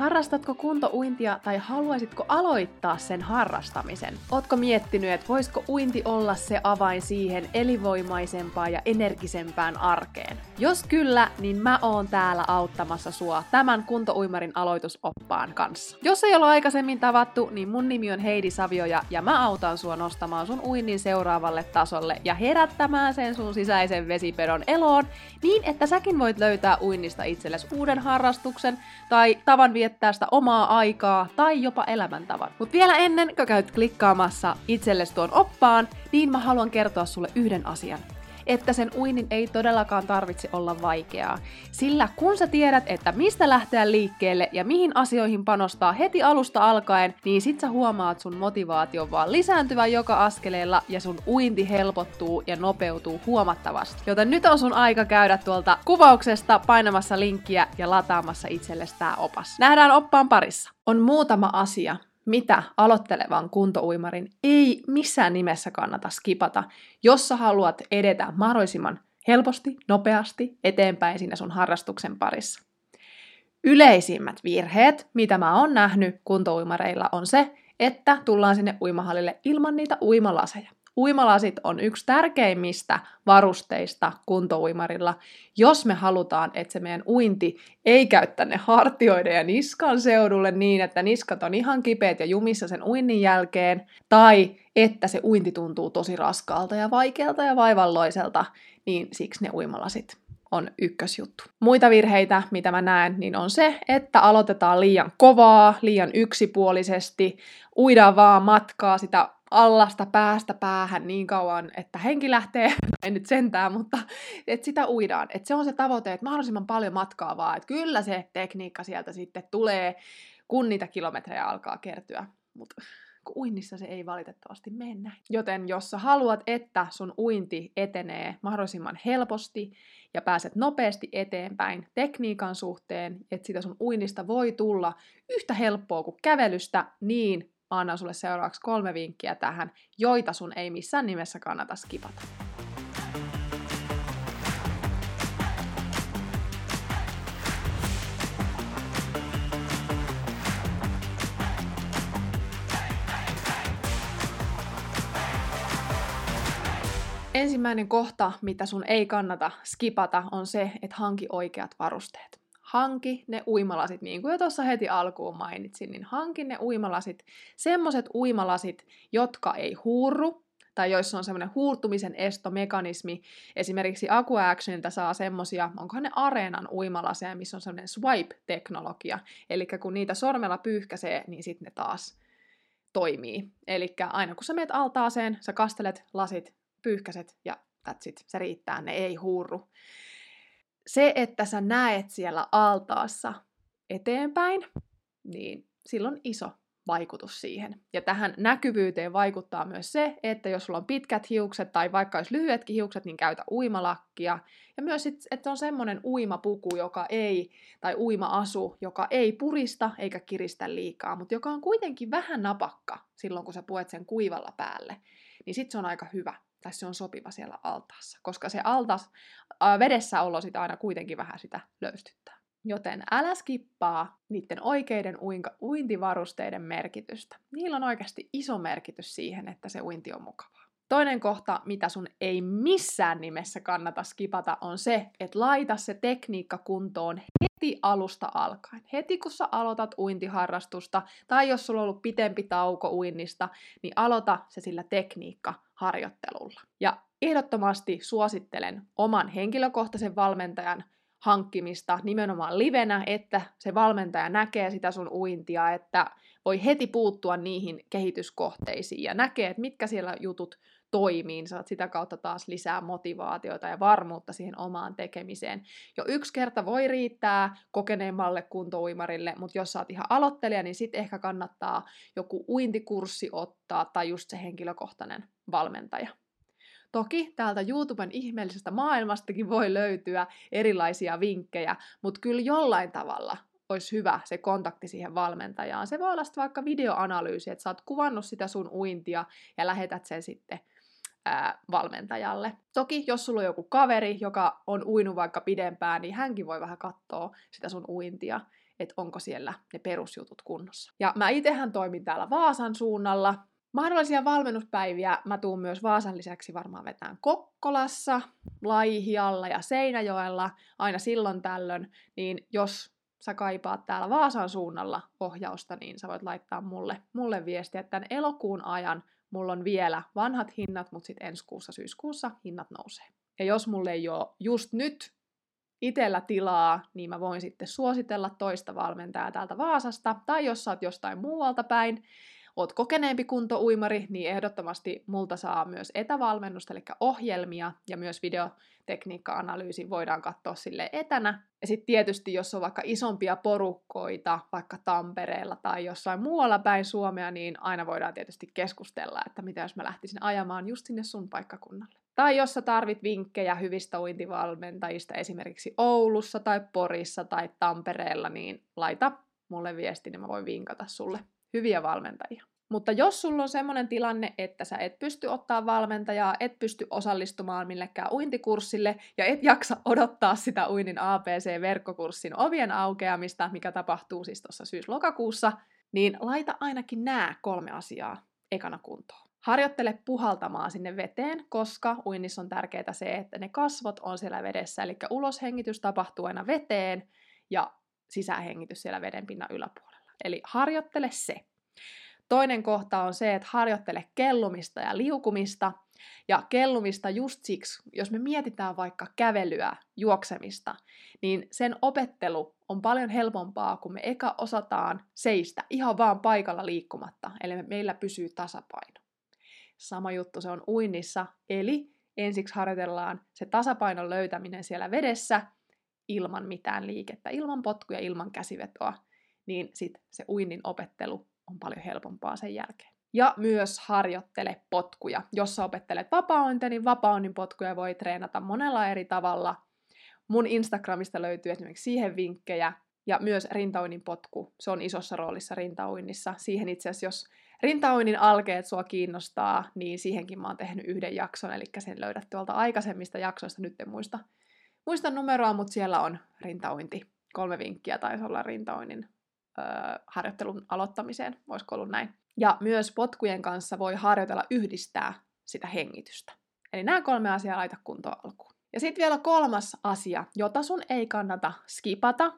Harrastatko kuntouintia tai haluaisitko aloittaa sen harrastamisen? Ootko miettinyt, että voisiko uinti olla se avain siihen elinvoimaisempaan ja energisempään arkeen? Jos kyllä, niin mä oon täällä auttamassa sua tämän kuntouimarin aloitusoppaan kanssa. Jos ei ole aikaisemmin tavattu, niin mun nimi on Heidi Savioja ja mä autan sua nostamaan sun uinnin seuraavalle tasolle ja herättämään sen sun sisäisen vesipedon eloon niin, että säkin voit löytää uinnista itsellesi uuden harrastuksen tai tavan viettää sitä omaa aikaa tai jopa elämäntavan. Mutta vielä ennen kuin käyt klikkaamassa itsellesi tuon oppaan, niin mä haluan kertoa sulle yhden asian että sen uinnin ei todellakaan tarvitse olla vaikeaa. Sillä kun sä tiedät, että mistä lähteä liikkeelle ja mihin asioihin panostaa heti alusta alkaen, niin sit sä huomaat sun motivaation vaan lisääntyvän joka askeleella ja sun uinti helpottuu ja nopeutuu huomattavasti. Joten nyt on sun aika käydä tuolta kuvauksesta painamassa linkkiä ja lataamassa itsellesi tää opas. Nähdään oppaan parissa. On muutama asia, mitä aloittelevan kuntouimarin ei missään nimessä kannata skipata, jos sä haluat edetä mahdollisimman helposti, nopeasti eteenpäin siinä sun harrastuksen parissa. Yleisimmät virheet, mitä mä oon nähnyt kuntouimareilla, on se, että tullaan sinne uimahallille ilman niitä uimalaseja. Uimalasit on yksi tärkeimmistä varusteista kuntouimarilla, jos me halutaan, että se meidän uinti ei käy tänne hartioiden ja niskan seudulle niin, että niskat on ihan kipeät ja jumissa sen uinnin jälkeen, tai että se uinti tuntuu tosi raskaalta ja vaikealta ja vaivalloiselta, niin siksi ne uimalasit on ykkösjuttu. Muita virheitä, mitä mä näen, niin on se, että aloitetaan liian kovaa, liian yksipuolisesti, uidaan vaan matkaa sitä allasta päästä päähän niin kauan, että henki lähtee, en nyt sentään, mutta että sitä uidaan. Että se on se tavoite, että mahdollisimman paljon matkaa vaan, että kyllä se tekniikka sieltä sitten tulee, kun niitä kilometrejä alkaa kertyä. Mutta uinnissa se ei valitettavasti mene. Joten jos sä haluat, että sun uinti etenee mahdollisimman helposti ja pääset nopeasti eteenpäin tekniikan suhteen, että sitä sun uinnista voi tulla yhtä helppoa kuin kävelystä, niin annan sulle seuraavaksi kolme vinkkiä tähän, joita sun ei missään nimessä kannata skipata. Ensimmäinen kohta, mitä sun ei kannata skipata, on se, että hanki oikeat varusteet hanki ne uimalasit, niin kuin jo tuossa heti alkuun mainitsin, niin hanki ne uimalasit, semmoset uimalasit, jotka ei huurru, tai joissa on semmoinen huurtumisen estomekanismi. Esimerkiksi Aqua saa semmosia, onkohan ne Areenan uimalaseja, missä on semmoinen swipe-teknologia. Eli kun niitä sormella pyyhkäsee, niin sitten ne taas toimii. Eli aina kun sä meet altaaseen, sä kastelet lasit, pyyhkäset ja that's it, se riittää, ne ei huurru se, että sä näet siellä altaassa eteenpäin, niin silloin iso vaikutus siihen. Ja tähän näkyvyyteen vaikuttaa myös se, että jos sulla on pitkät hiukset tai vaikka olisi lyhyetkin hiukset, niin käytä uimalakkia. Ja myös, sit, että on semmoinen uimapuku, joka ei, tai uima-asu, joka ei purista eikä kiristä liikaa, mutta joka on kuitenkin vähän napakka silloin, kun sä puet sen kuivalla päälle. Niin sit se on aika hyvä tai se on sopiva siellä altaassa, koska se altas, ää, vedessä olo sitä aina kuitenkin vähän sitä löystyttää. Joten älä skippaa niiden oikeiden uinka, uintivarusteiden merkitystä. Niillä on oikeasti iso merkitys siihen, että se uinti on mukavaa. Toinen kohta, mitä sun ei missään nimessä kannata skipata, on se, että laita se tekniikka kuntoon heti alusta alkaen. Heti kun sä aloitat uintiharrastusta, tai jos sulla on ollut pitempi tauko uinnista, niin aloita se sillä tekniikkaharjoittelulla. Ja ehdottomasti suosittelen oman henkilökohtaisen valmentajan hankkimista nimenomaan livenä, että se valmentaja näkee sitä sun uintia, että voi heti puuttua niihin kehityskohteisiin ja näkee, että mitkä siellä jutut toimii, niin saat sitä kautta taas lisää motivaatiota ja varmuutta siihen omaan tekemiseen. Jo yksi kerta voi riittää kokeneemmalle kuntouimarille, mutta jos oot ihan aloittelija, niin sitten ehkä kannattaa joku uintikurssi ottaa tai just se henkilökohtainen valmentaja. Toki täältä YouTuben ihmeellisestä maailmastakin voi löytyä erilaisia vinkkejä, mutta kyllä jollain tavalla olisi hyvä se kontakti siihen valmentajaan. Se voi olla vaikka videoanalyysi, että sä oot kuvannut sitä sun uintia ja lähetät sen sitten ää, valmentajalle. Toki, jos sulla on joku kaveri, joka on uinut vaikka pidempään, niin hänkin voi vähän katsoa sitä sun uintia. että onko siellä ne perusjutut kunnossa. Ja mä itsehän toimin täällä Vaasan suunnalla. Mahdollisia valmennuspäiviä mä tuun myös Vaasan lisäksi varmaan vetään Kokkolassa, Laihialla ja Seinäjoella aina silloin tällöin, niin jos sä kaipaat täällä Vaasan suunnalla ohjausta, niin sä voit laittaa mulle, mulle viestiä, että tämän elokuun ajan mulla on vielä vanhat hinnat, mutta sitten ensi kuussa, syyskuussa hinnat nousee. Ja jos mulle ei ole just nyt itellä tilaa, niin mä voin sitten suositella toista valmentajaa täältä Vaasasta, tai jos sä oot jostain muualta päin, oot kokeneempi kuntouimari, niin ehdottomasti multa saa myös etävalmennusta, eli ohjelmia ja myös videotekniikka-analyysi voidaan katsoa sille etänä. Ja sitten tietysti, jos on vaikka isompia porukkoita, vaikka Tampereella tai jossain muualla päin Suomea, niin aina voidaan tietysti keskustella, että mitä jos mä lähtisin ajamaan just sinne sun paikkakunnalle. Tai jos sä tarvit vinkkejä hyvistä uintivalmentajista esimerkiksi Oulussa tai Porissa tai Tampereella, niin laita mulle viesti, niin mä voin vinkata sulle hyviä valmentajia. Mutta jos sulla on semmoinen tilanne, että sä et pysty ottaa valmentajaa, et pysty osallistumaan millekään uintikurssille ja et jaksa odottaa sitä uinin APC-verkkokurssin ovien aukeamista, mikä tapahtuu siis tuossa syys-lokakuussa, niin laita ainakin nämä kolme asiaa ekana kuntoon. Harjoittele puhaltamaan sinne veteen, koska uinnissa on tärkeää se, että ne kasvot on siellä vedessä, eli uloshengitys tapahtuu aina veteen ja sisähengitys siellä vedenpinnan yläpuolella. Eli harjoittele se. Toinen kohta on se, että harjoittele kellumista ja liukumista. Ja kellumista just siksi, jos me mietitään vaikka kävelyä, juoksemista, niin sen opettelu on paljon helpompaa, kun me eka osataan seistä ihan vaan paikalla liikkumatta, eli meillä pysyy tasapaino. Sama juttu se on uinnissa, eli ensiksi harjoitellaan se tasapainon löytäminen siellä vedessä ilman mitään liikettä, ilman potkuja, ilman käsivetoa, niin sit se uinnin opettelu on paljon helpompaa sen jälkeen. Ja myös harjoittele potkuja. Jos sä opettelet vapaointia, niin vapaoinnin potkuja voi treenata monella eri tavalla. Mun Instagramista löytyy esimerkiksi siihen vinkkejä, ja myös rintauinnin potku, se on isossa roolissa rintauinnissa. Siihen itse asiassa, jos rintauinnin alkeet sua kiinnostaa, niin siihenkin mä oon tehnyt yhden jakson, eli sen löydät tuolta aikaisemmista jaksoista, nyt en muista, muista numeroa, mutta siellä on rintauinti. Kolme vinkkiä taisi olla rintauinnin ö, harjoittelun aloittamiseen, voisiko ollut näin. Ja myös potkujen kanssa voi harjoitella yhdistää sitä hengitystä. Eli nämä kolme asiaa laita kuntoon alkuun. Ja sitten vielä kolmas asia, jota sun ei kannata skipata,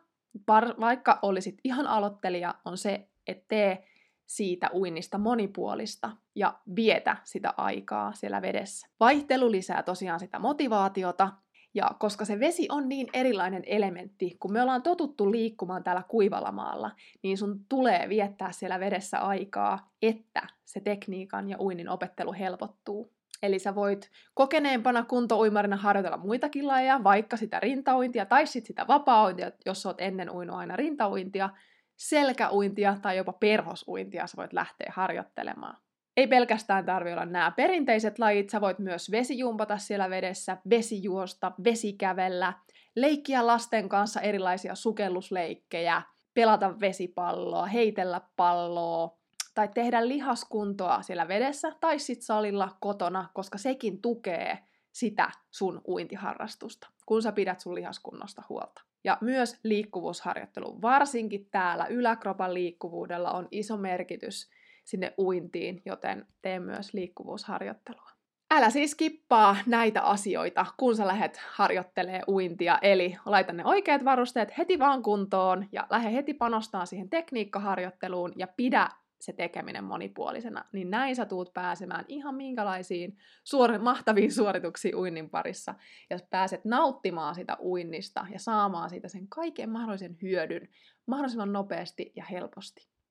vaikka olisit ihan aloittelija, on se, että tee siitä uinnista monipuolista ja vietä sitä aikaa siellä vedessä. Vaihtelu lisää tosiaan sitä motivaatiota, ja koska se vesi on niin erilainen elementti, kun me ollaan totuttu liikkumaan täällä kuivalla maalla, niin sun tulee viettää siellä vedessä aikaa, että se tekniikan ja uinnin opettelu helpottuu. Eli sä voit kokeneempana kuntouimarina harjoitella muitakin lajeja, vaikka sitä rintauintia tai sit sitä vapaa-uintia, jos oot ennen uinut aina rintauintia, selkäuintia tai jopa perhosuintia sä voit lähteä harjoittelemaan. Ei pelkästään tarvi olla nämä perinteiset lajit, sä voit myös vesijumpata siellä vedessä, vesijuosta, vesikävellä, leikkiä lasten kanssa erilaisia sukellusleikkejä, pelata vesipalloa, heitellä palloa, tai tehdä lihaskuntoa siellä vedessä tai sit salilla kotona, koska sekin tukee sitä sun uintiharrastusta, kun sä pidät sun lihaskunnosta huolta. Ja myös liikkuvuusharjoittelu, varsinkin täällä yläkropan liikkuvuudella on iso merkitys sinne uintiin, joten tee myös liikkuvuusharjoittelua. Älä siis kippaa näitä asioita, kun sä lähdet harjoittelee uintia, eli laita ne oikeat varusteet heti vaan kuntoon ja lähde heti panostaa siihen tekniikkaharjoitteluun ja pidä se tekeminen monipuolisena, niin näin sä tuut pääsemään ihan minkälaisiin suor- mahtaviin suorituksiin uinnin parissa. Ja pääset nauttimaan sitä uinnista ja saamaan siitä sen kaiken mahdollisen hyödyn mahdollisimman nopeasti ja helposti.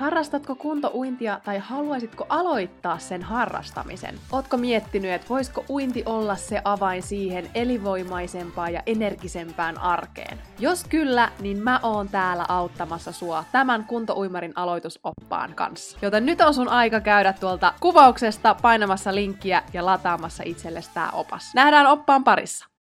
Harrastatko kuntouintia tai haluaisitko aloittaa sen harrastamisen? Ootko miettinyt, että voisiko uinti olla se avain siihen elinvoimaisempaan ja energisempään arkeen? Jos kyllä, niin mä oon täällä auttamassa sua tämän kuntouimarin aloitusoppaan kanssa. Joten nyt on sun aika käydä tuolta kuvauksesta painamassa linkkiä ja lataamassa itsellesi tää opas. Nähdään oppaan parissa!